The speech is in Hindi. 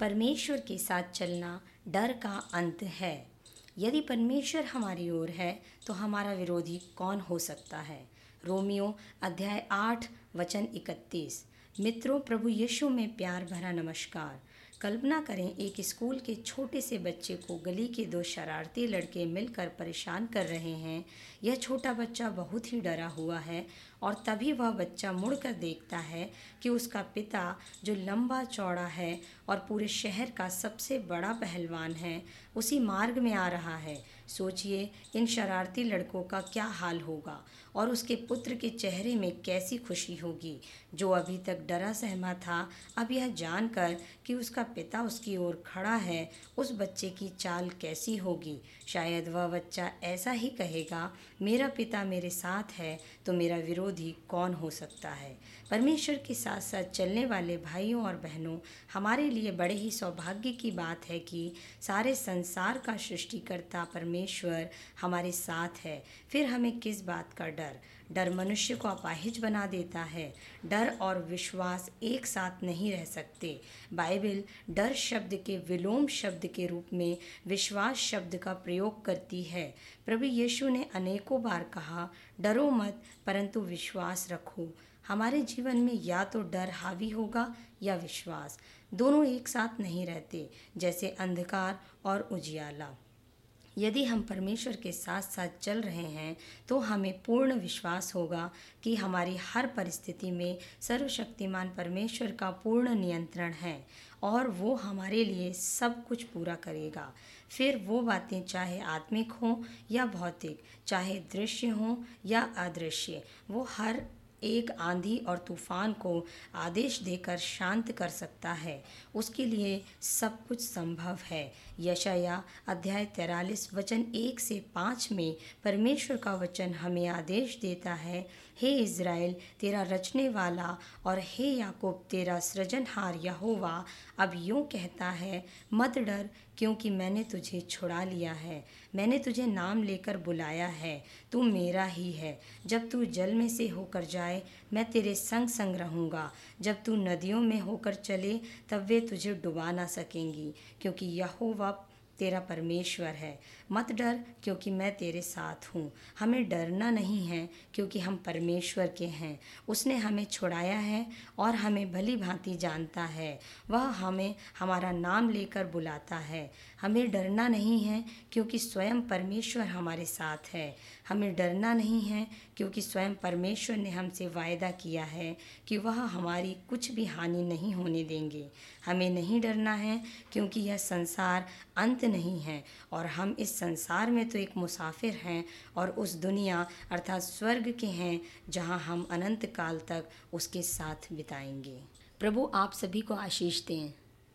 परमेश्वर के साथ चलना डर का अंत है। यदि परमेश्वर हमारी ओर है तो हमारा विरोधी कौन हो सकता है? रोमियो अध्याय आठ, वचन इकतीस। मित्रों, प्रभु यीशु में प्यार भरा नमस्कार। कल्पना करें, एक स्कूल के छोटे से बच्चे को गली के दो शरारती लड़के मिलकर परेशान कर रहे हैं। यह छोटा बच्चा बहुत ही डरा हुआ है और तभी वह बच्चा मुड़कर देखता है कि उसका पिता, जो लंबा चौड़ा है और पूरे शहर का सबसे बड़ा पहलवान है, उसी मार्ग में आ रहा है। सोचिए, इन शरारती लड़कों का क्या हाल होगा और उसके पुत्र के चेहरे में कैसी खुशी होगी। जो अभी तक डरा सहमा था, अब यह जानकर कि उसका पिता उसकी ओर खड़ा है, उस बच्चे की चाल कैसी होगी। शायद वह बच्चा ऐसा ही कहेगा, मेरा पिता मेरे साथ है तो मेरा विरोधी कौन हो सकता है? परमेश्वर के साथ साथ चलने वाले भाइयों और बहनों, हमारे लिए बड़े ही सौभाग्य की बात है कि सारे संसार का सृष्टिकर्ता परमेश्वर हमारे साथ है। फिर हमें किस बात का डर? डर मनुष्य को अपाहिज बना देता है। डर और विश्वास एक साथ नहीं रह सकते। बाइबल डर शब्द के विलोम शब्द के रूप में विश्वास शब्द का प्रयोग करती है। प्रभु यीशु ने अनेकों बार कहा, डरो मत, परंतु विश्वास रखो। हमारे जीवन में या तो डर हावी होगा या विश्वास। दोनों एक साथ नहीं रहते, जैसे अंधकार और उजियाला। यदि हम परमेश्वर के साथ साथ चल रहे हैं तो हमें पूर्ण विश्वास होगा कि हमारी हर परिस्थिति में सर्वशक्तिमान परमेश्वर का पूर्ण नियंत्रण है और वो हमारे लिए सब कुछ पूरा करेगा। फिर वो बातें चाहे आत्मिक हों या भौतिक, चाहे दृश्य हों या अदृश्य, वो हर एक आंधी और तूफ़ान को आदेश देकर शांत कर सकता है। उसके लिए सब कुछ संभव है। यशया अध्याय तैरालीस वचन एक से पाँच में परमेश्वर का वचन हमें आदेश देता है, हे इज़राइल, तेरा रचने वाला और हे याकूब, तेरा सृजनहार यहोवा, अब यूँ कहता है, मत डर, क्योंकि मैंने तुझे छुड़ा लिया है। मैंने तुझे नाम लेकर बुलाया है। तू मेरा ही है। जब तू जल में से होकर जाए, मैं तेरे संग संग रहूँगा जब तू नदियों में होकर चले, तब वे तुझे डुबा ना सकेंगी, क्योंकि यहोवा तेरा परमेश्वर है। मत डर, क्योंकि मैं तेरे साथ हूँ। हमें डरना नहीं है, क्योंकि हम परमेश्वर के हैं। उसने हमें छुड़ाया है और हमें भली भांति जानता है। वह हमें हमारा नाम लेकर बुलाता है। हमें डरना नहीं है, क्योंकि स्वयं परमेश्वर हमारे साथ है। हमें डरना नहीं है, क्योंकि स्वयं परमेश्वर ने हमसे वायदा किया है कि वह हमारी कुछ भी हानि नहीं होने देंगे। हमें नहीं डरना है, क्योंकि यह संसार अंत नहीं है। और हम इस संसार में तो एक मुसाफिर हैं और उस दुनिया अर्थात स्वर्ग के हैं, जहाँ हम अनंत काल तक उसके साथ बिताएँगे। प्रभु, आप सभी को आशीष दें।